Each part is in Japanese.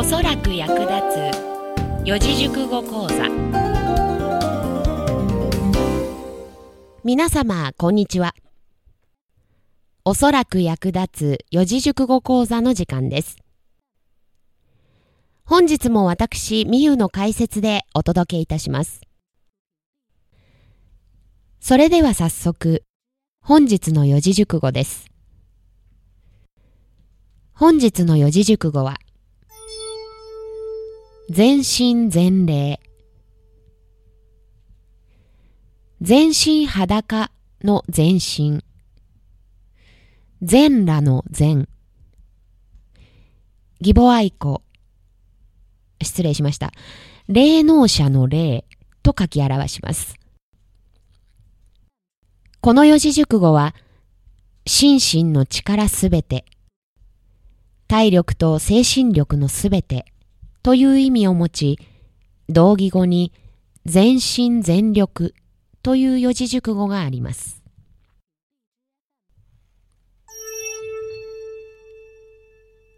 おそらく役立つ。四字熟語講座。皆様こんにちは。おそらく役立つ四字熟語講座の時間です。本日も私みゆの解説でお届けいたします。それでは早速本日の四字熟語です。本日の四字熟語は全身全霊。全身裸の全身。全裸の全。義母愛子。失礼しました。霊能者の霊と書き表します。この四字熟語は心身の力すべて。体力と精神力のすべて。という意味を持ち、同義語に全身全力という四字熟語があります。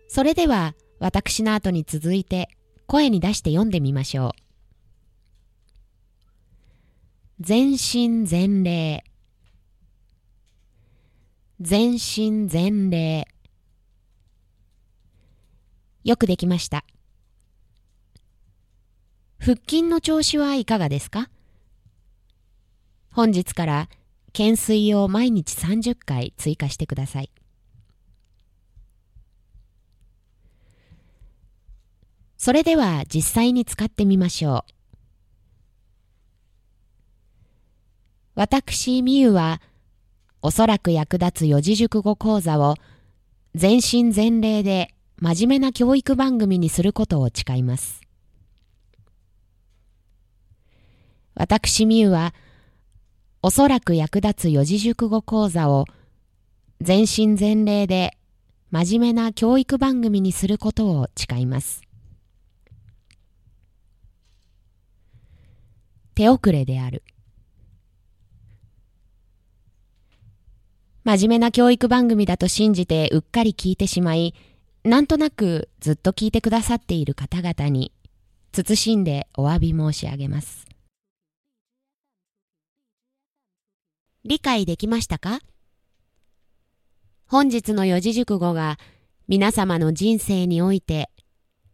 それでは私の後に続いて声に出して読んでみましょう。全身全霊全身全霊よくできました。腹筋の調子はいかがですか？本日から懸垂を毎日30回追加してください。それでは実際に使ってみましょう。私、みゆは、おそらく役立つ四字熟語講座を全身全霊で真面目な教育番組にすることを誓います。私みゆは、おそらく役立つ四字熟語講座を全身全霊で真面目な教育番組にすることを誓います。手遅れである。真面目な教育番組だと信じてうっかり聞いてしまい、なんとなくずっと聞いてくださっている方々に、謹んでお詫び申し上げます。理解できましたか？本日の四字熟語が皆様の人生において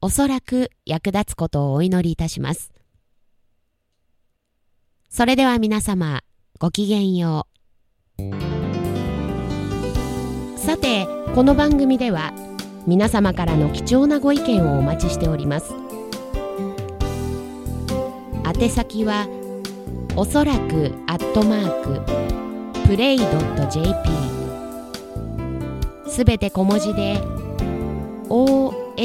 おそらく役立つことをお祈りいたします。それでは皆様ごきげんよう。さて、この番組では皆様からの貴重なご意見をお待ちしております。宛先はおそらくアットマークプレイドット .jp すべて小文字で OSORAKU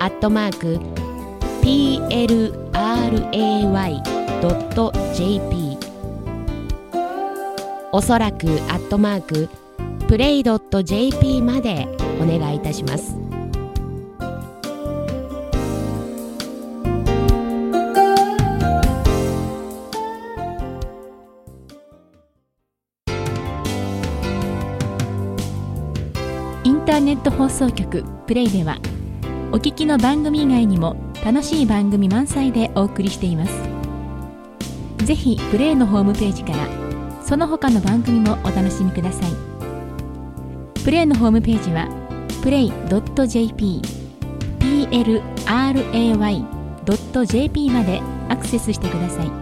アットマーク PLRAY.jp おそらくアットマークプレイドット .jp までお願いいたします。ンターネット放送局プレイではお聞きの番組以外にも楽しい番組満載でお送りしています。ぜひプレイのホームページからその他の番組もお楽しみください。プレイのホームページは play.jp plray.jp までアクセスしてください。